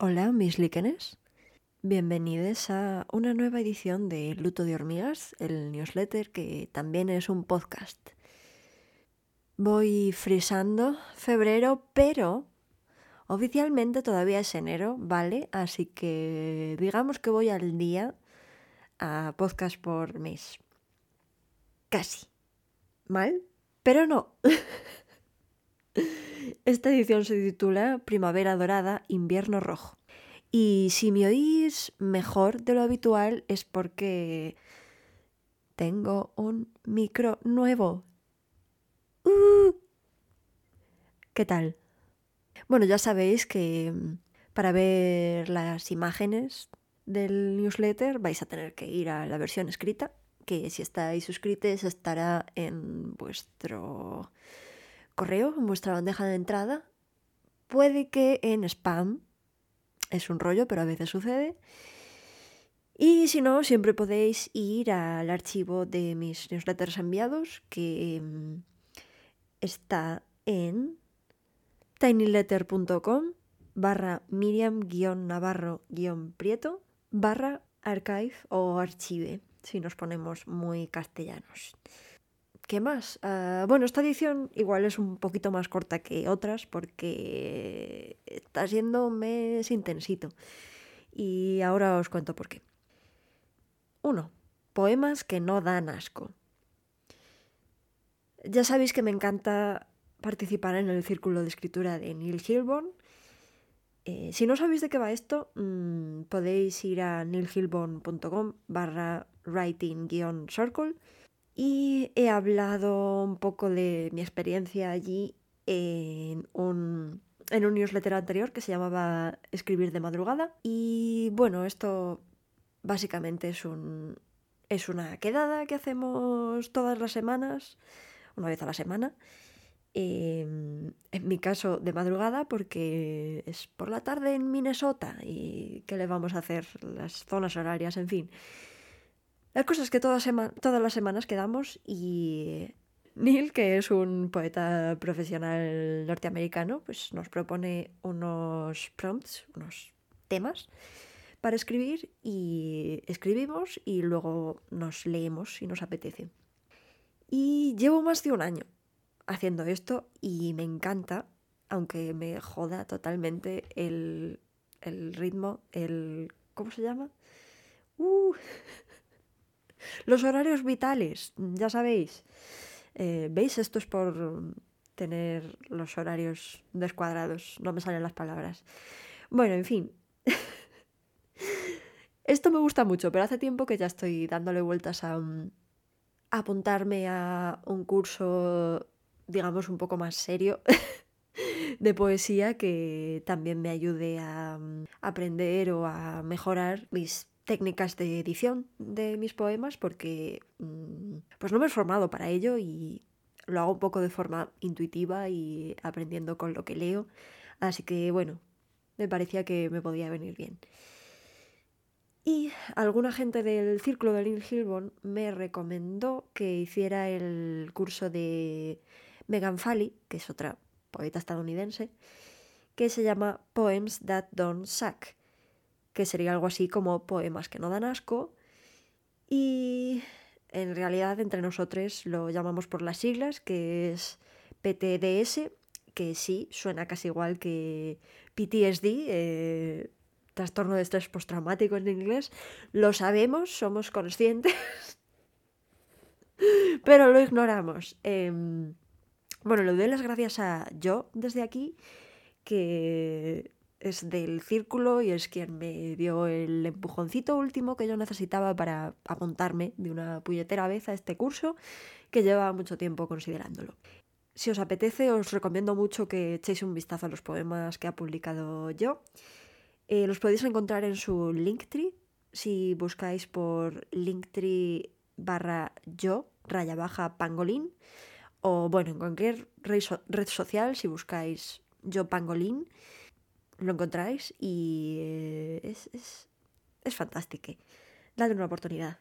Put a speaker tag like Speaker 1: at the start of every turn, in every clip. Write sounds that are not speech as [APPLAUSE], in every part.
Speaker 1: Hola, mis líquenes. Bienvenidos a una nueva edición de Luto de Hormigas, el newsletter que también es un podcast. Voy frisando febrero, pero oficialmente todavía es enero, ¿vale? Así que digamos que voy al día a podcast por mes. Casi. ¿Mal? Pero no. [LAUGHS] Esta edición se titula Primavera Dorada, Invierno Rojo. Y si me oís mejor de lo habitual es porque tengo un micro nuevo. ¡Uh! ¿Qué tal? Bueno, ya sabéis que mm, para ver las imágenes del newsletter vais a tener que ir a la versión escrita, que si estáis suscritos estará en vuestro correo, en vuestra bandeja de entrada. Puede que en spam, es un rollo, pero a veces sucede. Y si no, siempre podéis ir al archivo de mis newsletters enviados, que mm, está en tinyletter.com barra miriam-navarro-prieto barra archive o archive, si nos ponemos muy castellanos. ¿Qué más? Ah, bueno, esta edición igual es un poquito más corta que otras porque está siendo un mes intensito. Y ahora os cuento por qué. 1. Poemas que no dan asco. Ya sabéis que me encanta participar en el círculo de escritura de Neil Hilborn. Eh, si no sabéis de qué va esto, mmm, podéis ir a neilhilborn.com barra writing-circle y he hablado un poco de mi experiencia allí en un, en un newsletter anterior que se llamaba Escribir de madrugada. Y bueno, esto básicamente es, un, es una quedada que hacemos todas las semanas, una vez a la semana. en mi caso de madrugada porque es por la tarde en Minnesota y qué le vamos a hacer las zonas horarias, en fin. La cosa es que todas, las semanas quedamos y Neil, que es un poeta profesional norteamericano, pues nos propone unos prompts, unos temas para escribir y escribimos y luego nos leemos si nos apetece. Y llevo más de un año haciendo esto y me encanta, aunque me joda totalmente el, el ritmo, el... ¿Cómo se llama? Uh, [LAUGHS] los horarios vitales, ya sabéis. Eh, ¿Veis? Esto es por tener los horarios descuadrados. No me salen las palabras. Bueno, en fin. [LAUGHS] Esto me gusta mucho, pero hace tiempo que ya estoy dándole vueltas a, apuntarme a un curso, digamos, un poco más serio [LAUGHS] de poesía que también me ayude a aprender o a mejorar mis técnicas de edición de mis poemas porque mm, pues no me he formado para ello y lo hago un poco de forma intuitiva y aprendiendo con lo que leo. Así que bueno, me parecía que me podía venir bien. Y alguna gente del círculo de Lynn Hilborn me recomendó que hiciera el curso de Megan Fally, que es otra poeta estadounidense, que se llama Poems That Don't Suck que sería algo así como poemas que no dan asco. Y en realidad entre nosotros lo llamamos por las siglas, que es PTDS, que sí, suena casi igual que PTSD, eh, trastorno de estrés postraumático en inglés. Lo sabemos, somos conscientes, [LAUGHS] pero lo ignoramos. Em, bueno, lo doy las gracias a yo desde aquí, que es del círculo y es quien me dio el empujoncito último que yo necesitaba para apuntarme de una puñetera vez a este curso que lleva mucho tiempo considerándolo. Si os apetece, os recomiendo mucho que echéis un vistazo a los poemas que ha publicado yo. Eh, los podéis encontrar en su Linktree. Si buscáis por Linktree barra yo, raya baja pangolín, o bueno, en cualquier red social, si buscáis yo pangolín, lo encontráis y eh, es, es, es fantástico. Dadle una oportunidad.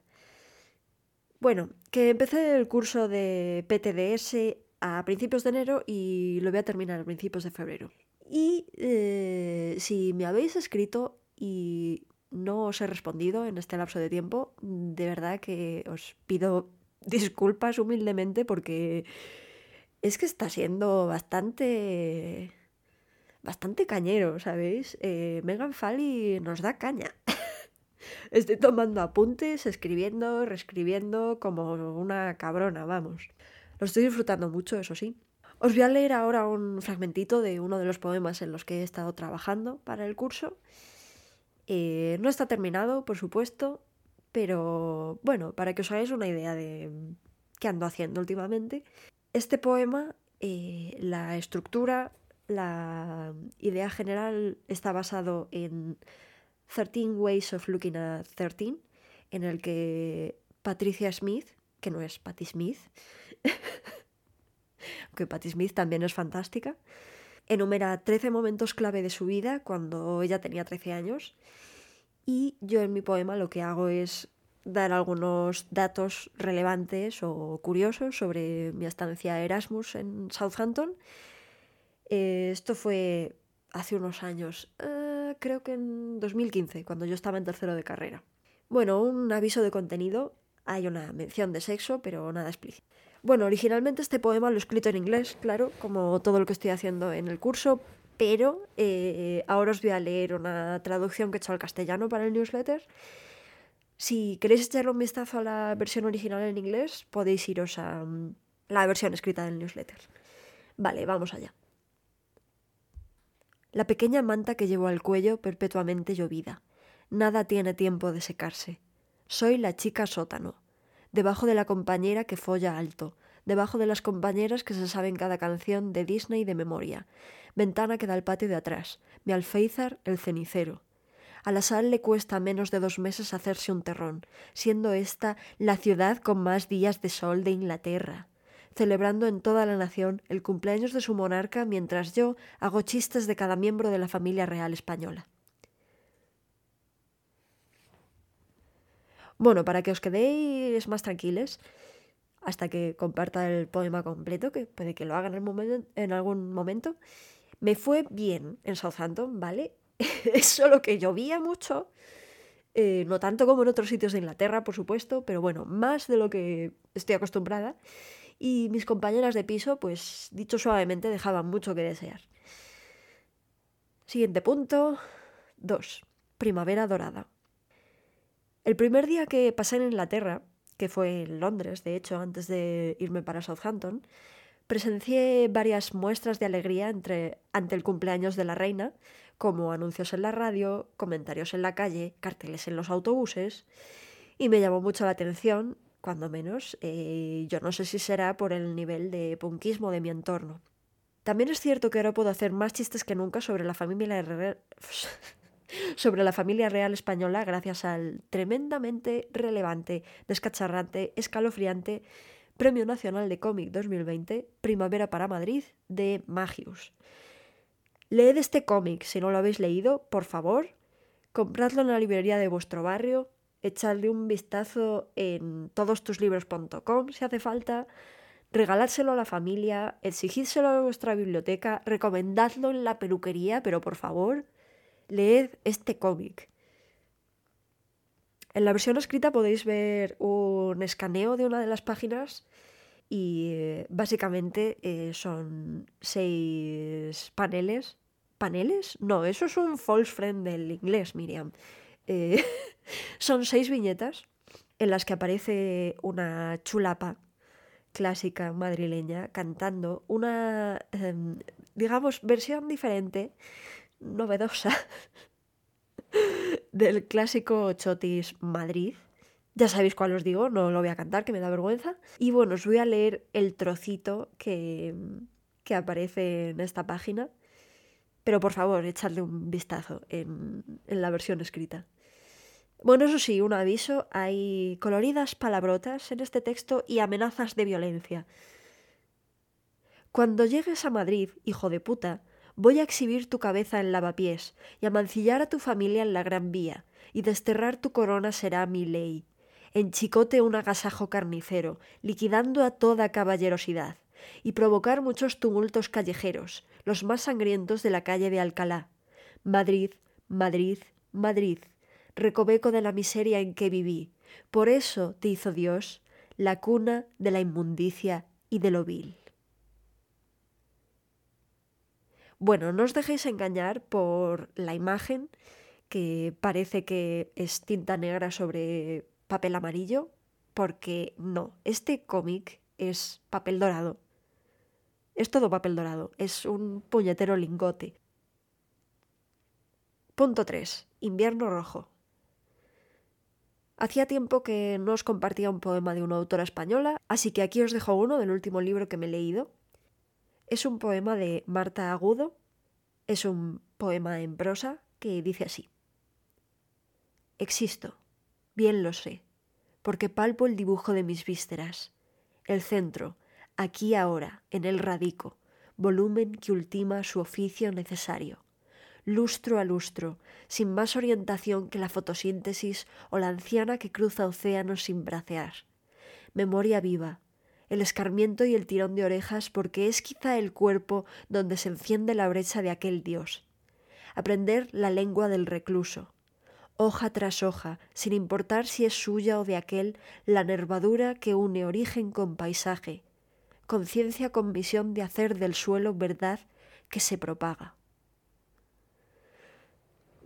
Speaker 1: Bueno, que empecé el curso de PTDS a principios de enero y lo voy a terminar a principios de febrero. Y eh, si me habéis escrito y no os he respondido en este lapso de tiempo, de verdad que os pido [LAUGHS] disculpas humildemente porque es que está siendo bastante bastante cañero, ¿sabéis? Eh, Megan Fally nos da caña. [LAUGHS] Estoy tomando apuntes, escribiendo, reescribiendo como una cabrona, vamos. Lo estoy disfrutando mucho, eso sí. Os voy a leer ahora un fragmentito de uno de los poemas en los que he estado trabajando para el curso. Eh, no está terminado, por supuesto, pero bueno, para que os hagáis una idea de qué ando haciendo últimamente. Este poema, eh, la estructura la idea general está basado en 13 Ways of Looking at 13, en el que Patricia Smith, que no es Patti Smith, [LAUGHS] aunque Patti Smith también es fantástica, enumera 13 momentos clave de su vida cuando ella tenía 13 años y yo en mi poema lo que hago es dar algunos datos relevantes o curiosos sobre mi estancia Erasmus en Southampton eh, esto fue hace unos años, eh, creo que en 2015, cuando yo estaba en tercero de carrera. Bueno, un aviso de contenido, hay una mención de sexo, pero nada explícito. Bueno, originalmente este poema lo he escrito en inglés, claro, como todo lo que estoy haciendo en el curso, pero eh, ahora os voy a leer una traducción que he hecho al castellano para el newsletter. Si queréis echarle un vistazo a la versión original en inglés, podéis iros a mm, la versión escrita del newsletter. Vale, vamos allá la pequeña manta que llevo al cuello perpetuamente llovida. Nada tiene tiempo de secarse. Soy la chica sótano, debajo de la compañera que folla alto, debajo de las compañeras que se saben cada canción de Disney de memoria, ventana que da al patio de atrás, mi alféizar el cenicero. A la sal le cuesta menos de dos meses hacerse un terrón, siendo esta la ciudad con más días de sol de Inglaterra celebrando en toda la nación el cumpleaños de su monarca mientras yo hago chistes de cada miembro de la familia real española. Bueno, para que os quedéis más tranquiles, hasta que comparta el poema completo, que puede que lo haga en, algún momento, me fue bien en Southampton, ¿vale? [LAUGHS] solo que llovía mucho, eh, no tanto como en otros sitios de Inglaterra, por supuesto, pero bueno, más de lo que estoy acostumbrada y mis compañeras de piso, pues dicho suavemente, dejaban mucho que desear. Siguiente punto. 2. Primavera dorada. El primer día que pasé en Inglaterra, que fue en Londres, de hecho, antes de irme para Southampton, presencié varias muestras de alegría entre, ante el cumpleaños de la reina, como anuncios en la radio, comentarios en la calle, carteles en los autobuses, y me llamó mucho la atención cuando menos, eh, yo no sé si será por el nivel de punkismo de mi entorno. También es cierto que ahora puedo hacer más chistes que nunca sobre la familia real, [LAUGHS] sobre la familia real española gracias al tremendamente relevante, descacharrante, escalofriante Premio Nacional de Cómic 2020, Primavera para Madrid, de Magius. Leed este cómic si no lo habéis leído, por favor. Compradlo en la librería de vuestro barrio, echarle un vistazo en todostuslibros.com si hace falta, regalárselo a la familia, exigírselo a vuestra biblioteca, recomendadlo en la peluquería, pero por favor, leed este cómic. En la versión escrita podéis ver un escaneo de una de las páginas y eh, básicamente eh, son seis paneles. ¿Paneles? No, eso es un false friend del inglés, Miriam. Eh, [LAUGHS] son seis viñetas en las que aparece una chulapa clásica madrileña cantando una, em, digamos, versión diferente, novedosa, [LAUGHS] del clásico Chotis Madrid. Ya sabéis cuál os digo, no lo voy a cantar, que me da vergüenza. Y bueno, os voy a leer el trocito que, que aparece en esta página. Pero por favor, echadle un vistazo en, en la versión escrita. Bueno, eso sí, un aviso, hay coloridas palabrotas en este texto y amenazas de violencia. Cuando llegues a Madrid, hijo de puta, voy a exhibir tu cabeza en lavapiés y a mancillar a tu familia en la Gran Vía, y desterrar tu corona será mi ley. En chicote un agasajo carnicero, liquidando a toda caballerosidad, y provocar muchos tumultos callejeros, los más sangrientos de la calle de Alcalá, Madrid, Madrid, Madrid, recoveco de la miseria en que viví. Por eso te hizo Dios la cuna de la inmundicia y de lo vil. Bueno, no os dejéis engañar por la imagen, que parece que es tinta negra sobre papel amarillo, porque no, este cómic es papel dorado. Es todo papel dorado, es un puñetero lingote. Punto 3. Invierno rojo. Hacía tiempo que no os compartía un poema de una autora española, así que aquí os dejo uno del último libro que me he leído. Es un poema de Marta Agudo, es un poema en prosa que dice así. Existo, bien lo sé, porque palpo el dibujo de mis vísceras, el centro, aquí ahora, en el radico, volumen que ultima su oficio necesario lustro a lustro, sin más orientación que la fotosíntesis o la anciana que cruza océanos sin bracear. Memoria viva, el escarmiento y el tirón de orejas porque es quizá el cuerpo donde se enciende la brecha de aquel Dios. Aprender la lengua del recluso, hoja tras hoja, sin importar si es suya o de aquel, la nervadura que une origen con paisaje, conciencia con visión de hacer del suelo verdad que se propaga.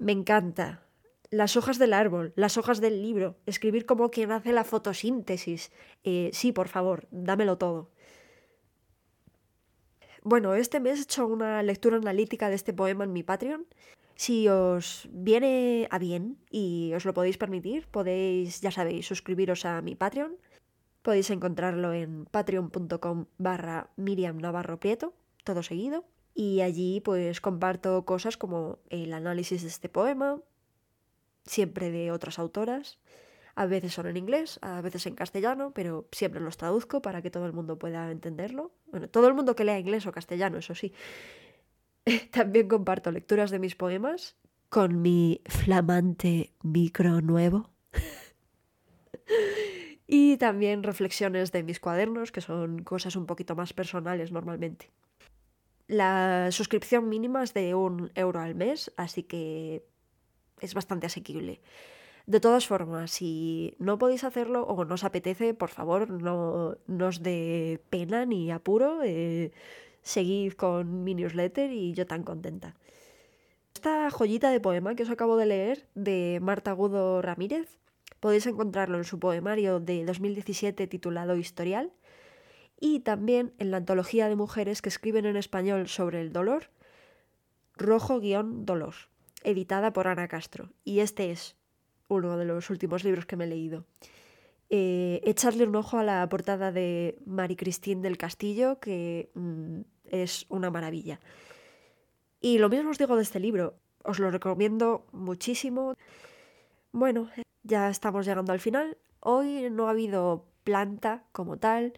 Speaker 1: Me encanta. Las hojas del árbol, las hojas del libro, escribir como quien hace la fotosíntesis. Eh, sí, por favor, dámelo todo. Bueno, este mes he hecho una lectura analítica de este poema en mi Patreon. Si os viene a bien y os lo podéis permitir, podéis, ya sabéis, suscribiros a mi Patreon. Podéis encontrarlo en patreon.com barra Miriam Navarro Prieto, todo seguido. Y allí pues comparto cosas como el análisis de este poema, siempre de otras autoras. A veces son en inglés, a veces en castellano, pero siempre los traduzco para que todo el mundo pueda entenderlo. Bueno, todo el mundo que lea inglés o castellano, eso sí. [LAUGHS] También comparto lecturas de mis poemas con mi flamante micro nuevo. [LAUGHS] y también reflexiones de mis cuadernos, que son cosas un poquito más personales normalmente. La suscripción mínima es de un euro al mes, así que es bastante asequible. De todas formas, si no podéis hacerlo o no os apetece, por favor, no, os dé pena ni apuro. Eh, seguid con mi newsletter y yo tan contenta. Esta joyita de poema que os acabo de leer de Marta Agudo Ramírez podéis encontrarlo en su poemario de 2017 titulado Historial y también en la antología de mujeres que escriben en español sobre el dolor, Rojo-Dolor, editada por Ana Castro. Y este es uno de los últimos libros que me he leído. Eh, echarle un ojo a la portada de Mari Cristín del Castillo, que mm, es una maravilla. Y lo mismo os digo de este libro, os lo recomiendo muchísimo. Bueno, ya estamos llegando al final. Hoy no ha habido planta como tal.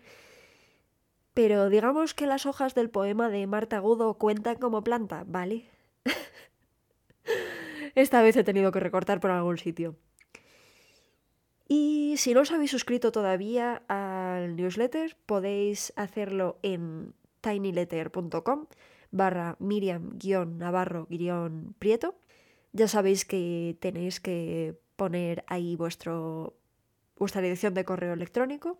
Speaker 1: Pero digamos que las hojas del poema de Marta Agudo cuentan como planta, ¿vale? [LAUGHS] Esta vez he tenido que recortar por algún sitio. Y si no os habéis suscrito todavía al newsletter, podéis hacerlo en tinyletter.com barra Miriam-Navarro-Prieto. Ya sabéis que tenéis que poner ahí vuestro, vuestra dirección de correo electrónico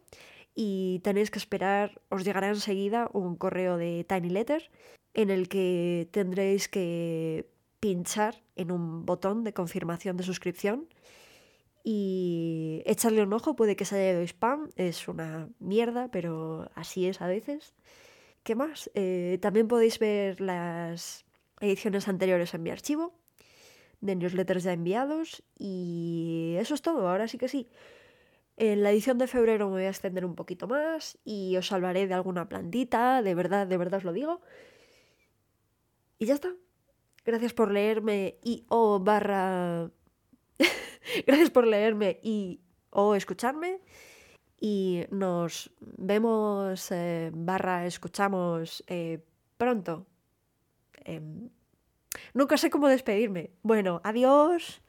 Speaker 1: y tenéis que esperar, os llegará enseguida un correo de Tiny Letter en el que tendréis que pinchar en un botón de confirmación de suscripción y echarle un ojo, puede que se haya ido spam, es una mierda, pero así es a veces. ¿Qué más? Eh, también podéis ver las ediciones anteriores en mi archivo de newsletters ya enviados y eso es todo, ahora sí que sí. En la edición de febrero me voy a extender un poquito más y os salvaré de alguna plantita, de verdad, de verdad os lo digo. Y ya está. Gracias por leerme y o barra... [LAUGHS] Gracias por leerme y o escucharme. Y nos vemos eh, barra escuchamos eh, pronto. Em, nunca sé cómo despedirme. Bueno, adiós.